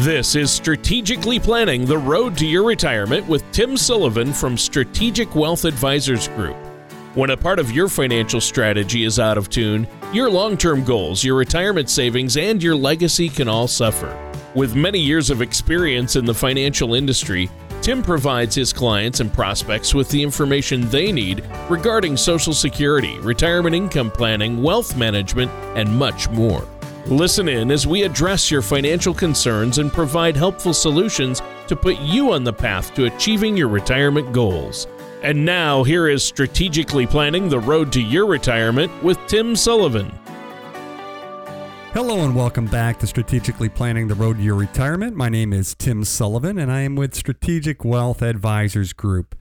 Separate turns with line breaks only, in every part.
This is Strategically Planning the Road to Your Retirement with Tim Sullivan from Strategic Wealth Advisors Group. When a part of your financial strategy is out of tune, your long term goals, your retirement savings, and your legacy can all suffer. With many years of experience in the financial industry, Tim provides his clients and prospects with the information they need regarding Social Security, retirement income planning, wealth management, and much more. Listen in as we address your financial concerns and provide helpful solutions to put you on the path to achieving your retirement goals. And now, here is Strategically Planning the Road to Your Retirement with Tim Sullivan.
Hello and welcome back to Strategically Planning the Road to Your Retirement. My name is Tim Sullivan and I am with Strategic Wealth Advisors Group.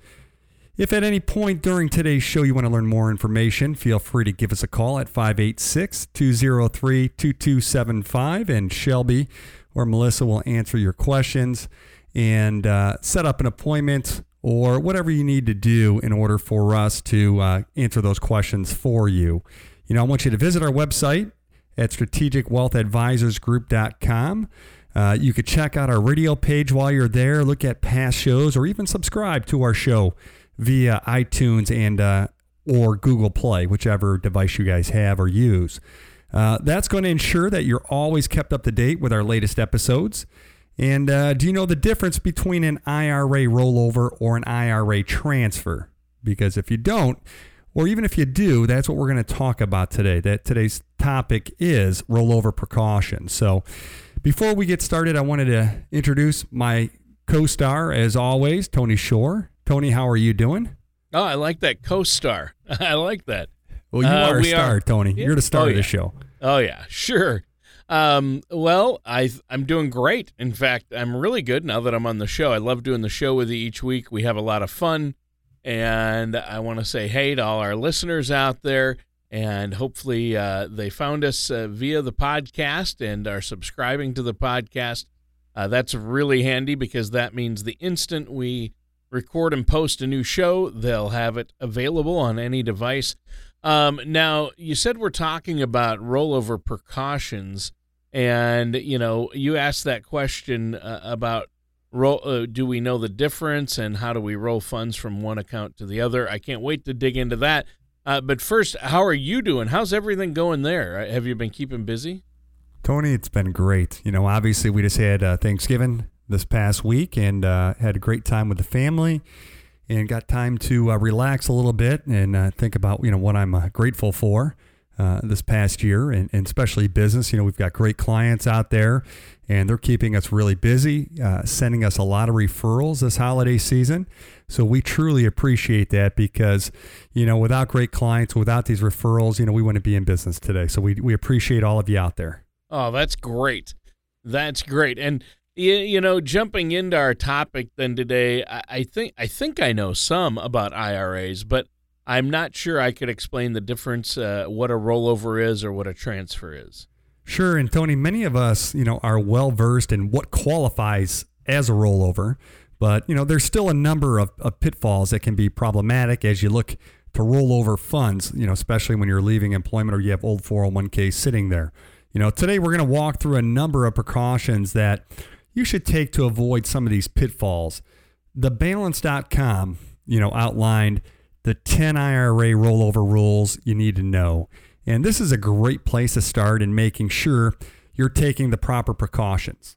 If at any point during today's show you want to learn more information, feel free to give us a call at 586 203 2275, and Shelby or Melissa will answer your questions and uh, set up an appointment or whatever you need to do in order for us to uh, answer those questions for you. You know, I want you to visit our website at strategicwealthadvisorsgroup.com. Uh, you could check out our radio page while you're there, look at past shows, or even subscribe to our show via iTunes and uh, or Google Play, whichever device you guys have or use. Uh, that's going to ensure that you're always kept up to date with our latest episodes. And uh, do you know the difference between an IRA rollover or an IRA transfer? Because if you don't, or even if you do, that's what we're going to talk about today. That today's topic is rollover precaution. So, before we get started, I wanted to introduce my co-star, as always, Tony Shore. Tony, how are you doing?
Oh, I like that co-star. I like that.
Well, you uh, are a star, are, Tony. Yeah. You're the star
oh,
of
the
show.
Oh yeah, sure. Um, well, I I'm doing great. In fact, I'm really good now that I'm on the show. I love doing the show with you each week. We have a lot of fun, and I want to say hey to all our listeners out there. And hopefully, uh, they found us uh, via the podcast and are subscribing to the podcast. Uh, that's really handy because that means the instant we record and post a new show, they'll have it available on any device. Um, now, you said we're talking about rollover precautions, and you know, you asked that question uh, about roll. Uh, do we know the difference, and how do we roll funds from one account to the other? I can't wait to dig into that. Uh, but first, how are you doing? How's everything going there? Uh, have you been keeping busy?
Tony, it's been great. You know, obviously, we just had uh, Thanksgiving this past week and uh, had a great time with the family and got time to uh, relax a little bit and uh, think about you know what I'm uh, grateful for uh, this past year and, and, especially business. You know we've got great clients out there and they're keeping us really busy, uh, sending us a lot of referrals this holiday season. So we truly appreciate that because you know without great clients, without these referrals, you know we wouldn't be in business today. So we we appreciate all of you out there.
Oh, that's great. That's great. And you, you know, jumping into our topic then today, I, I think I think I know some about IRAs, but I'm not sure I could explain the difference, uh, what a rollover is or what a transfer is.
Sure, and Tony, many of us, you know, are well versed in what qualifies as a rollover, but you know, there's still a number of, of pitfalls that can be problematic as you look to roll over funds, you know, especially when you're leaving employment or you have old 401k sitting there. You know, today we're going to walk through a number of precautions that you should take to avoid some of these pitfalls. TheBalance.com, you know, outlined the 10 IRA rollover rules you need to know. And this is a great place to start in making sure you're taking the proper precautions.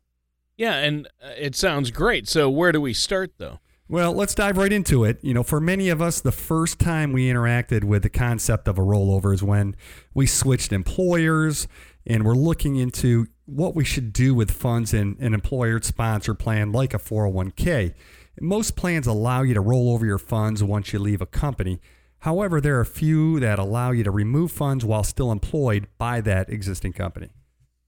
Yeah, and uh, it sounds great. So, where do we start though?
Well, let's dive right into it. You know, for many of us, the first time we interacted with the concept of a rollover is when we switched employers and we're looking into what we should do with funds in an employer sponsored plan like a 401k. Most plans allow you to roll over your funds once you leave a company. However, there are a few that allow you to remove funds while still employed by that existing company.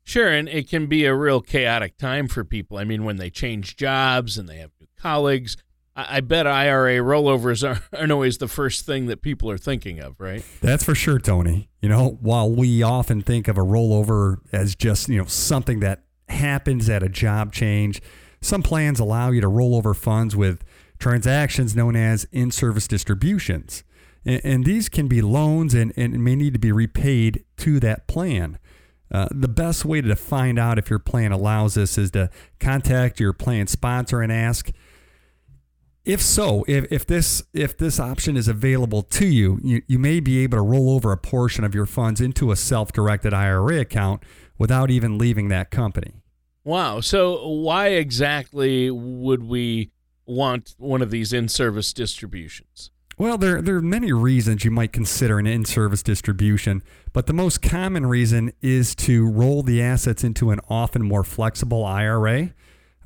Sure, and it can be a real chaotic time for people. I mean, when they change jobs and they have new colleagues, I bet IRA rollovers aren't always the first thing that people are thinking of, right?
That's for sure, Tony. You know, while we often think of a rollover as just, you know, something that happens at a job change, some plans allow you to roll over funds with transactions known as in service distributions. And, and, these can be loans and, and may need to be repaid to that plan. Uh, the best way to find out if your plan allows this is to contact your plan sponsor and ask. If so, if, if this if this option is available to you, you, you may be able to roll over a portion of your funds into a self-directed IRA account without even leaving that company.
Wow. So why exactly would we want one of these in-service distributions?
Well, there, there are many reasons you might consider an in service distribution, but the most common reason is to roll the assets into an often more flexible IRA.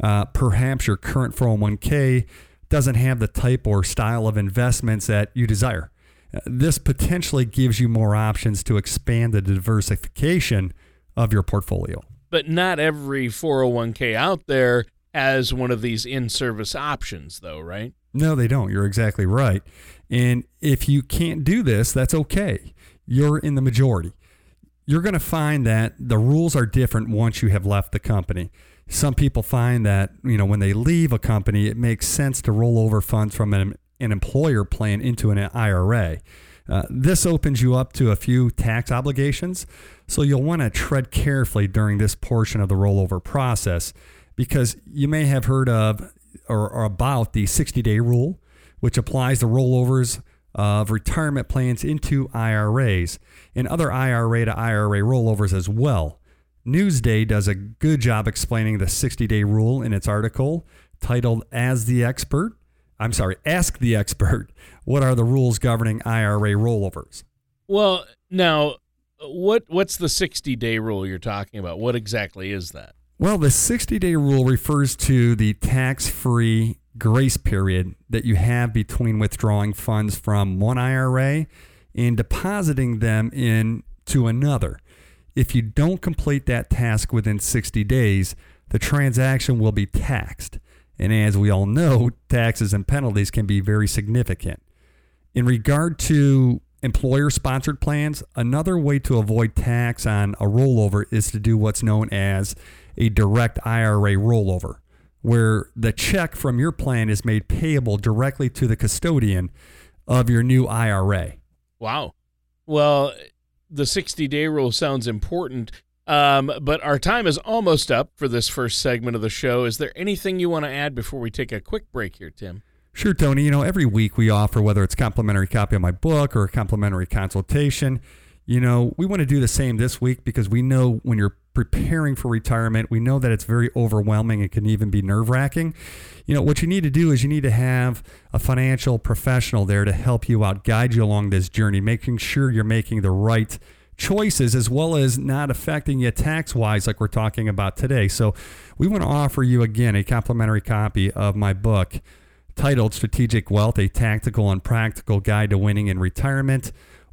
Uh, perhaps your current 401k doesn't have the type or style of investments that you desire. Uh, this potentially gives you more options to expand the diversification of your portfolio.
But not every 401k out there has one of these in service options, though, right?
No, they don't. You're exactly right. And if you can't do this, that's okay. You're in the majority. You're going to find that the rules are different once you have left the company. Some people find that, you know, when they leave a company, it makes sense to roll over funds from an, an employer plan into an IRA. Uh, this opens you up to a few tax obligations, so you'll want to tread carefully during this portion of the rollover process because you may have heard of or, or about the 60 day rule, which applies to rollovers of retirement plans into IRAs and other IRA to IRA rollovers as well. Newsday does a good job explaining the 60 day rule in its article titled As the Expert. I'm sorry, Ask the Expert. What are the rules governing IRA rollovers?
Well, now, what what's the 60 day rule you're talking about? What exactly is that?
Well, the 60 day rule refers to the tax free grace period that you have between withdrawing funds from one IRA and depositing them into another. If you don't complete that task within 60 days, the transaction will be taxed. And as we all know, taxes and penalties can be very significant. In regard to employer sponsored plans, another way to avoid tax on a rollover is to do what's known as a direct IRA rollover, where the check from your plan is made payable directly to the custodian of your new IRA.
Wow. Well, the 60 day rule sounds important. Um, but our time is almost up for this first segment of the show. Is there anything you want to add before we take a quick break here, Tim?
Sure, Tony. You know, every week we offer, whether it's complimentary copy of my book or a complimentary consultation, you know, we want to do the same this week because we know when you're preparing for retirement, we know that it's very overwhelming and can even be nerve wracking. You know, what you need to do is you need to have a financial professional there to help you out, guide you along this journey, making sure you're making the right choices as well as not affecting you tax wise, like we're talking about today. So, we want to offer you again a complimentary copy of my book titled Strategic Wealth A Tactical and Practical Guide to Winning in Retirement.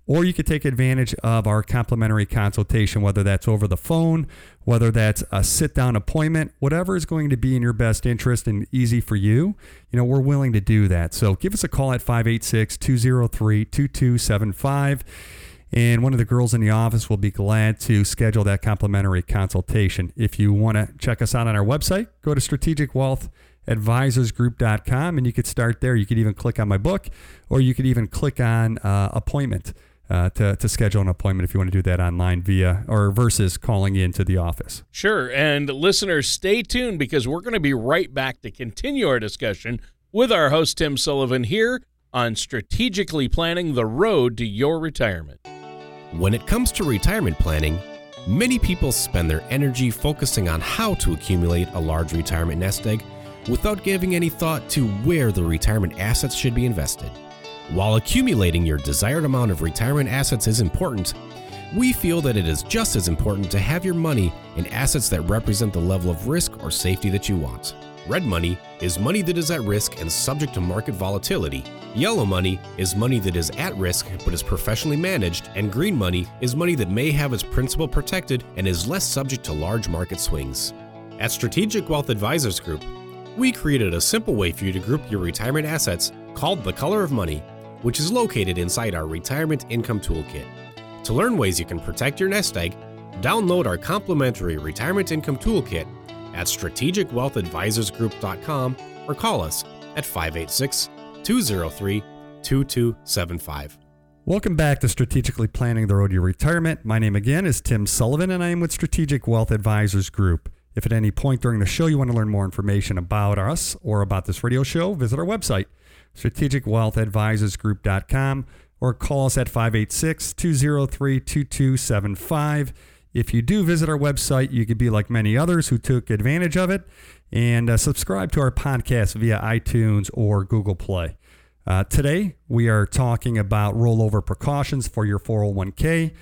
Or you could take advantage of our complimentary consultation, whether that's over the phone, whether that's a sit down appointment, whatever is going to be in your best interest and easy for you. You know, we're willing to do that. So give us a call at 586 203 2275. And one of the girls in the office will be glad to schedule that complimentary consultation. If you want to check us out on our website, go to strategicwealthadvisorsgroup.com and you could start there. You could even click on my book or you could even click on uh, appointment uh, to, to schedule an appointment if you want to do that online via or versus calling into the office.
Sure. And listeners, stay tuned because we're going to be right back to continue our discussion with our host, Tim Sullivan, here on strategically planning the road to your retirement.
When it comes to retirement planning, many people spend their energy focusing on how to accumulate a large retirement nest egg without giving any thought to where the retirement assets should be invested. While accumulating your desired amount of retirement assets is important, we feel that it is just as important to have your money in assets that represent the level of risk or safety that you want. Red money is money that is at risk and subject to market volatility. Yellow money is money that is at risk but is professionally managed, and green money is money that may have its principal protected and is less subject to large market swings. At Strategic Wealth Advisors Group, we created a simple way for you to group your retirement assets called the Color of Money which is located inside our Retirement Income Toolkit. To learn ways you can protect your nest egg, download our complimentary Retirement Income Toolkit at strategicwealthadvisorsgroup.com or call us at 586 203 2275.
Welcome back to Strategically Planning the Road to Your Retirement. My name again is Tim Sullivan, and I am with Strategic Wealth Advisors Group. If at any point during the show you want to learn more information about us or about this radio show, visit our website, strategicwealthadvisorsgroup.com, or call us at 586 203 2275. If you do visit our website, you could be like many others who took advantage of it and uh, subscribe to our podcast via iTunes or Google Play. Uh, today, we are talking about rollover precautions for your 401k.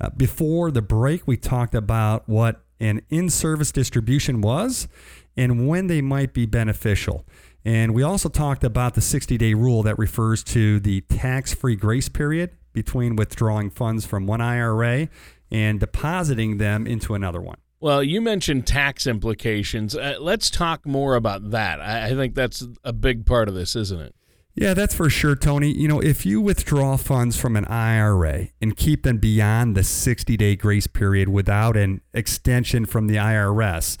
Uh, before the break, we talked about what an in service distribution was and when they might be beneficial. And we also talked about the 60 day rule that refers to the tax free grace period between withdrawing funds from one IRA and depositing them into another one.
Well, you mentioned tax implications. Uh, let's talk more about that. I, I think that's a big part of this, isn't it?
Yeah, that's for sure, Tony. You know, if you withdraw funds from an IRA and keep them beyond the 60 day grace period without an extension from the IRS,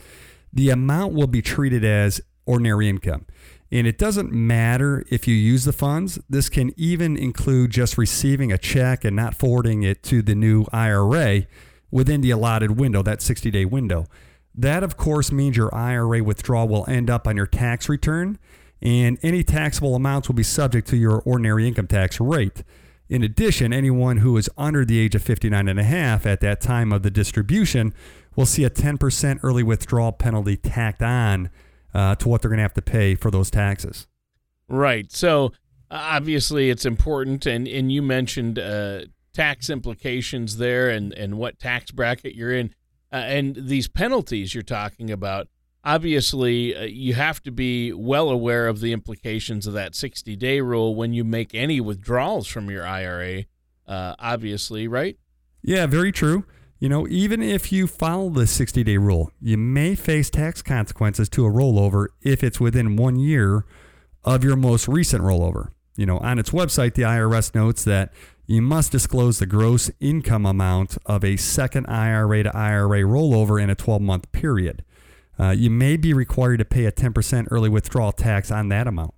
the amount will be treated as ordinary income. And it doesn't matter if you use the funds. This can even include just receiving a check and not forwarding it to the new IRA within the allotted window, that 60 day window. That, of course, means your IRA withdrawal will end up on your tax return and any taxable amounts will be subject to your ordinary income tax rate. In addition, anyone who is under the age of 59 and a half at that time of the distribution will see a 10% early withdrawal penalty tacked on uh, to what they're going to have to pay for those taxes.
Right. So obviously it's important, and, and you mentioned uh, tax implications there and, and what tax bracket you're in. Uh, and these penalties you're talking about obviously uh, you have to be well aware of the implications of that 60 day rule when you make any withdrawals from your IRA, uh, obviously, right?
Yeah, very true. You know, even if you follow the 60 day rule, you may face tax consequences to a rollover if it's within one year of your most recent rollover. You know, on its website, the IRS notes that you must disclose the gross income amount of a second IRA to IRA rollover in a 12 month period uh, you may be required to pay a 10% early withdrawal tax on that amount.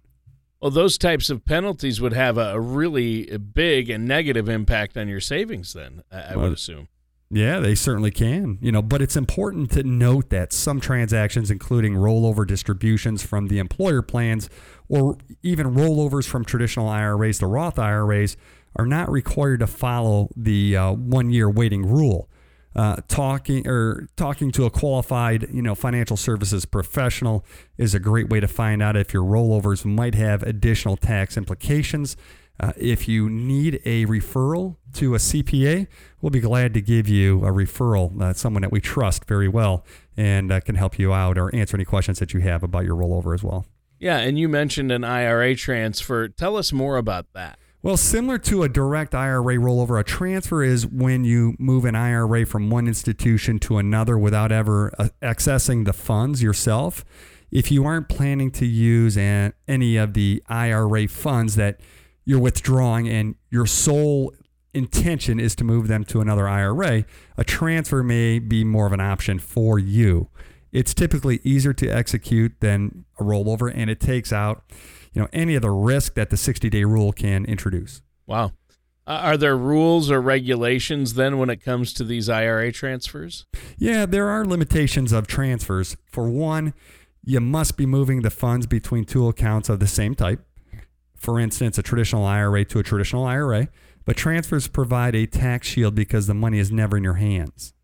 Well, those types of penalties would have a really big and negative impact on your savings, then, I, well, would assume.
Yeah, they certainly can. You know, but it's important to note that some transactions, including rollover distributions from the employer plans or even rollovers from traditional IRAs to Roth IRAs, are not required to follow the uh, one year waiting rule uh, talking or talking to a qualified, you know, financial services professional is a great way to find out if your rollovers might have additional tax implications. Uh, if you need a referral to a CPA, we'll be glad to give you a referral, uh, someone that we trust very well and uh, can help you out or answer any questions that you have about your rollover as well.
Yeah, and you mentioned an IRA transfer. Tell us more about that.
Well, similar to a direct IRA rollover, a transfer is when you move an IRA from one institution to another without ever uh, accessing the funds yourself. If you aren't planning to use any of the IRA funds that you're withdrawing and your sole intention is to move them to another IRA, a transfer may be more of an option for you. It's typically easier to execute than a rollover, and it takes out you know any of the risk that the 60 day rule can introduce.
Wow. Uh, are there rules or regulations then when it comes to these IRA transfers?
Yeah, there are limitations of transfers. For one, you must be moving the funds between two accounts of the same type. For instance, a traditional IRA to a traditional IRA, but transfers provide a tax shield because the money is never in your hands.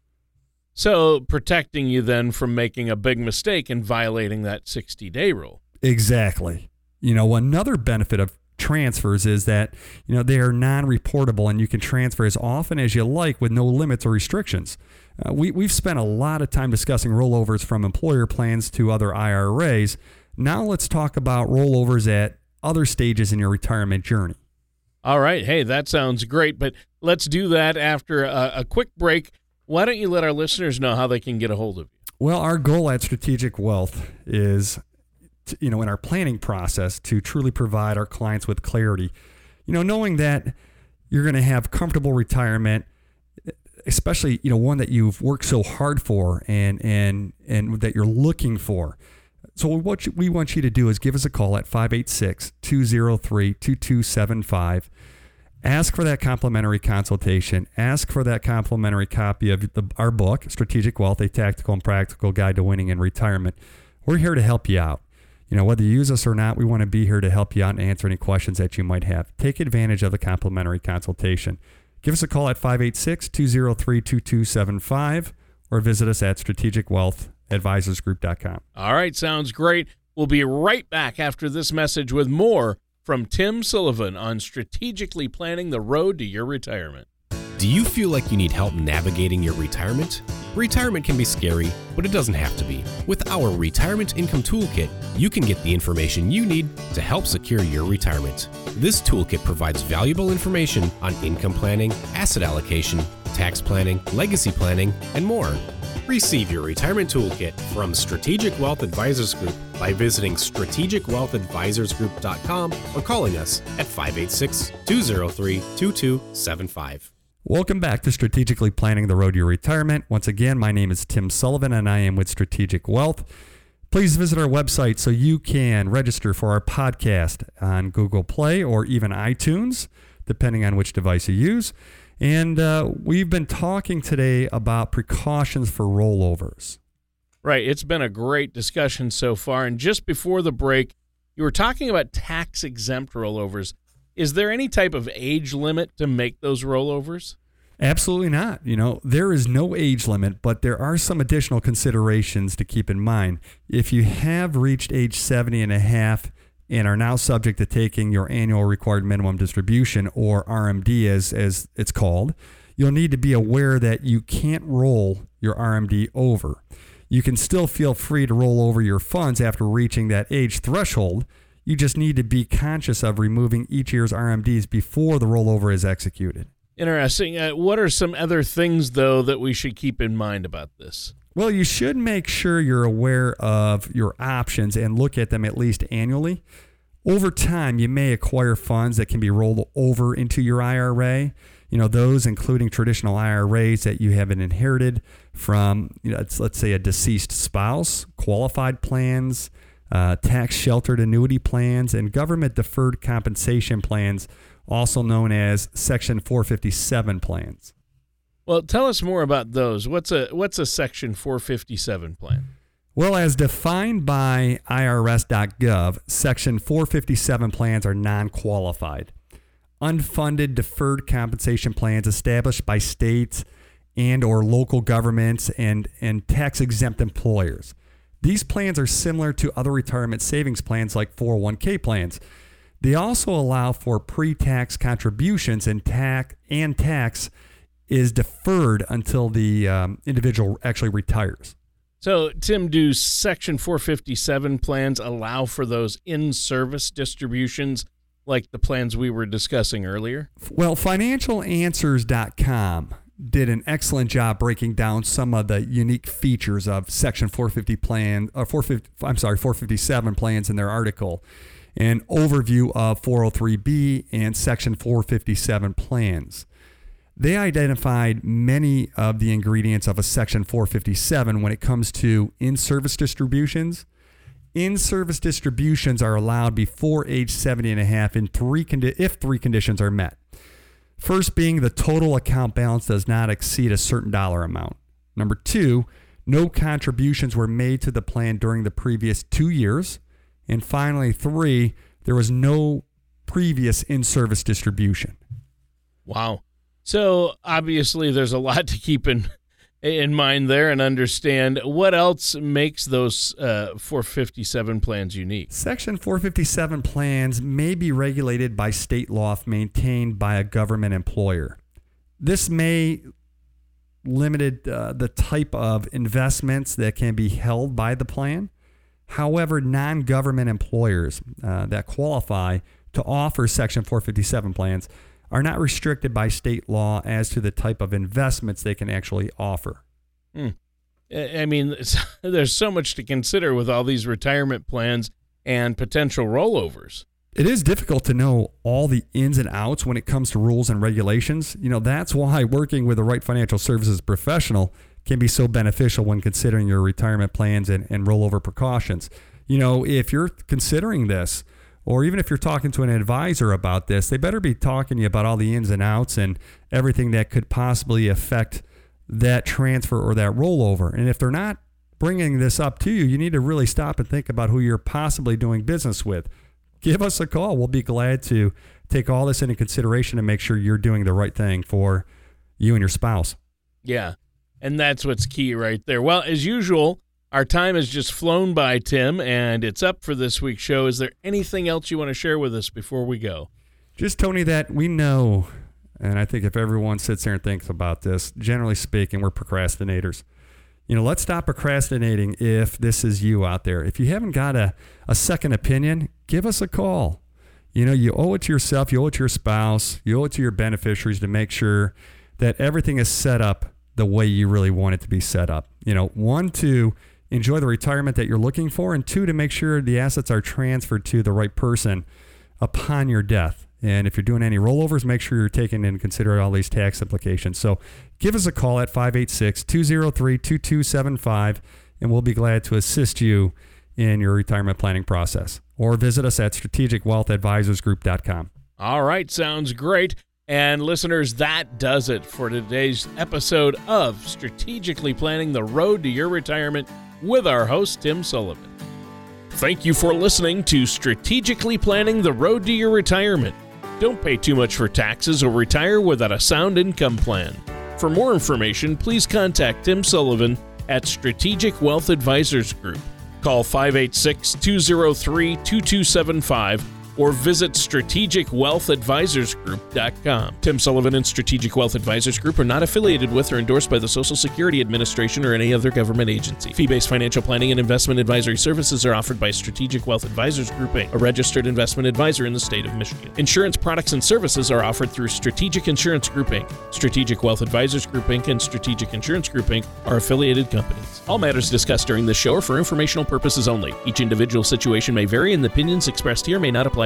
So, protecting you then from making a big mistake and violating that 60 day rule.
Exactly. You know, another benefit of transfers is that you know they are non-reportable and you can transfer as often as you like with no limits or restrictions. Uh, we, we've spent a lot of time discussing rollovers from employer plans to other IRAs. Now let's talk about rollovers at other stages in your retirement journey.
All right. Hey, that sounds great, but let's do that after a, a quick break. Why don't you let our listeners know how they can get a hold of you?
Well, our goal at Strategic Wealth is to, you know, in our planning process to truly provide our clients with clarity. You know, knowing that you're going to have comfortable retirement, especially you know one that you've worked so hard for and and and that you're looking for. So what we want you to do is give us a call at 586-203-2275. Ask for that complimentary consultation. Ask for that complimentary copy of the, our book, Strategic Wealth, a tactical and practical guide to winning in retirement. We're here to help you out. You know, whether you use us or not, we want to be here to help you out and answer any questions that you might have. Take advantage of the complimentary consultation. Give us a call at 586 203 2275 or visit us at strategicwealthadvisorsgroup.com.
All right, sounds great. We'll be right back after this message with more from Tim Sullivan on strategically planning the road to your retirement.
Do you feel like you need help navigating your retirement? Retirement can be scary, but it doesn't have to be. With our Retirement Income Toolkit, you can get the information you need to help secure your retirement. This toolkit provides valuable information on income planning, asset allocation, tax planning, legacy planning, and more. Receive your retirement toolkit from Strategic Wealth Advisors Group by visiting strategicwealthadvisorsgroup.com or calling us at 586 203 2275.
Welcome back to Strategically Planning the Road to Your Retirement. Once again, my name is Tim Sullivan and I am with Strategic Wealth. Please visit our website so you can register for our podcast on Google Play or even iTunes, depending on which device you use. And uh, we've been talking today about precautions for rollovers.
Right. It's been a great discussion so far. And just before the break, you were talking about tax exempt rollovers. Is there any type of age limit to make those rollovers?
Absolutely not. You know, there is no age limit, but there are some additional considerations to keep in mind. If you have reached age 70 and a half and are now subject to taking your annual required minimum distribution or RMD as as it's called, you'll need to be aware that you can't roll your RMD over. You can still feel free to roll over your funds after reaching that age threshold. You just need to be conscious of removing each year's RMDs before the rollover is executed.
Interesting. Uh, what are some other things, though, that we should keep in mind about this?
Well, you should make sure you're aware of your options and look at them at least annually. Over time, you may acquire funds that can be rolled over into your IRA. You know, those including traditional IRAs that you haven't inherited from, you know, let's say a deceased spouse, qualified plans, uh, tax sheltered annuity plans, and government deferred compensation plans, also known as Section 457 plans.
Well, tell us more about those. What's a what's a Section 457 plan?
Well, as defined by IRS.gov, Section 457 plans are non qualified, unfunded deferred compensation plans established by states and or local governments and, and tax exempt employers. These plans are similar to other retirement savings plans like 401k plans. They also allow for pre-tax contributions and tax and tax is deferred until the um, individual actually retires.
So, Tim, do Section 457 plans allow for those in service distributions like the plans we were discussing earlier?
Well, financialanswers.com did an excellent job breaking down some of the unique features of Section 450 plan uh, or 450 I'm sorry 457 plans in their article. An overview of 403B and Section 457 plans. They identified many of the ingredients of a Section 457 when it comes to in service distributions. In service distributions are allowed before age 70 and a half in three condi- if three conditions are met. First, being the total account balance does not exceed a certain dollar amount. Number two, no contributions were made to the plan during the previous two years. And finally, three, there was no previous in service distribution.
Wow. So obviously, there's a lot to keep in in mind there and understand what else makes those uh, 457 plans unique.
Section 457 plans may be regulated by state law if maintained by a government employer. This may limit uh, the type of investments that can be held by the plan. However, non government employers uh, that qualify to offer Section 457 plans are not restricted by state law as to the type of investments they can actually offer.
Hmm. I mean, there's so much to consider with all these retirement plans and potential rollovers.
It is difficult to know all the ins and outs when it comes to rules and regulations. You know, that's why working with the right financial services professional can be so beneficial when considering your retirement plans and, and rollover precautions. You know, if you're considering this, or even if you're talking to an advisor about this, they better be talking to you about all the ins and outs and everything that could possibly affect that transfer or that rollover. And if they're not bringing this up to you, you need to really stop and think about who you're possibly doing business with. Give us a call. We'll be glad to take all this into consideration and make sure you're doing the right thing for you and your spouse.
Yeah. And that's what's key right there. Well, as usual, our time has just flown by, Tim, and it's up for this week's show. Is there anything else you want to share with us before we go?
Just, Tony, that we know, and I think if everyone sits there and thinks about this, generally speaking, we're procrastinators. You know, let's stop procrastinating if this is you out there. If you haven't got a, a second opinion, give us a call. You know, you owe it to yourself, you owe it to your spouse, you owe it to your beneficiaries to make sure that everything is set up the way you really want it to be set up. You know, one, to enjoy the retirement that you're looking for, and two, to make sure the assets are transferred to the right person upon your death. And if you're doing any rollovers, make sure you're taking into consideration all these tax implications. So give us a call at 586 203 2275, and we'll be glad to assist you in your retirement planning process. Or visit us at strategicwealthadvisorsgroup.com.
All right, sounds great. And listeners, that does it for today's episode of Strategically Planning the Road to Your Retirement with our host, Tim Sullivan. Thank you for listening to Strategically Planning the Road to Your Retirement. Don't pay too much for taxes or retire without a sound income plan. For more information, please contact Tim Sullivan at Strategic Wealth Advisors Group. Call 586 203 2275 or visit strategicwealthadvisorsgroup.com. Tim Sullivan and Strategic Wealth Advisors Group are not affiliated with or endorsed by the Social Security Administration or any other government agency. Fee-based financial planning and investment advisory services are offered by Strategic Wealth Advisors Group Inc., a registered investment advisor in the state of Michigan. Insurance products and services are offered through Strategic Insurance Group Inc. Strategic Wealth Advisors Group Inc. and Strategic Insurance Group Inc. are affiliated companies. All matters discussed during this show are for informational purposes only. Each individual situation may vary and the opinions expressed here may not apply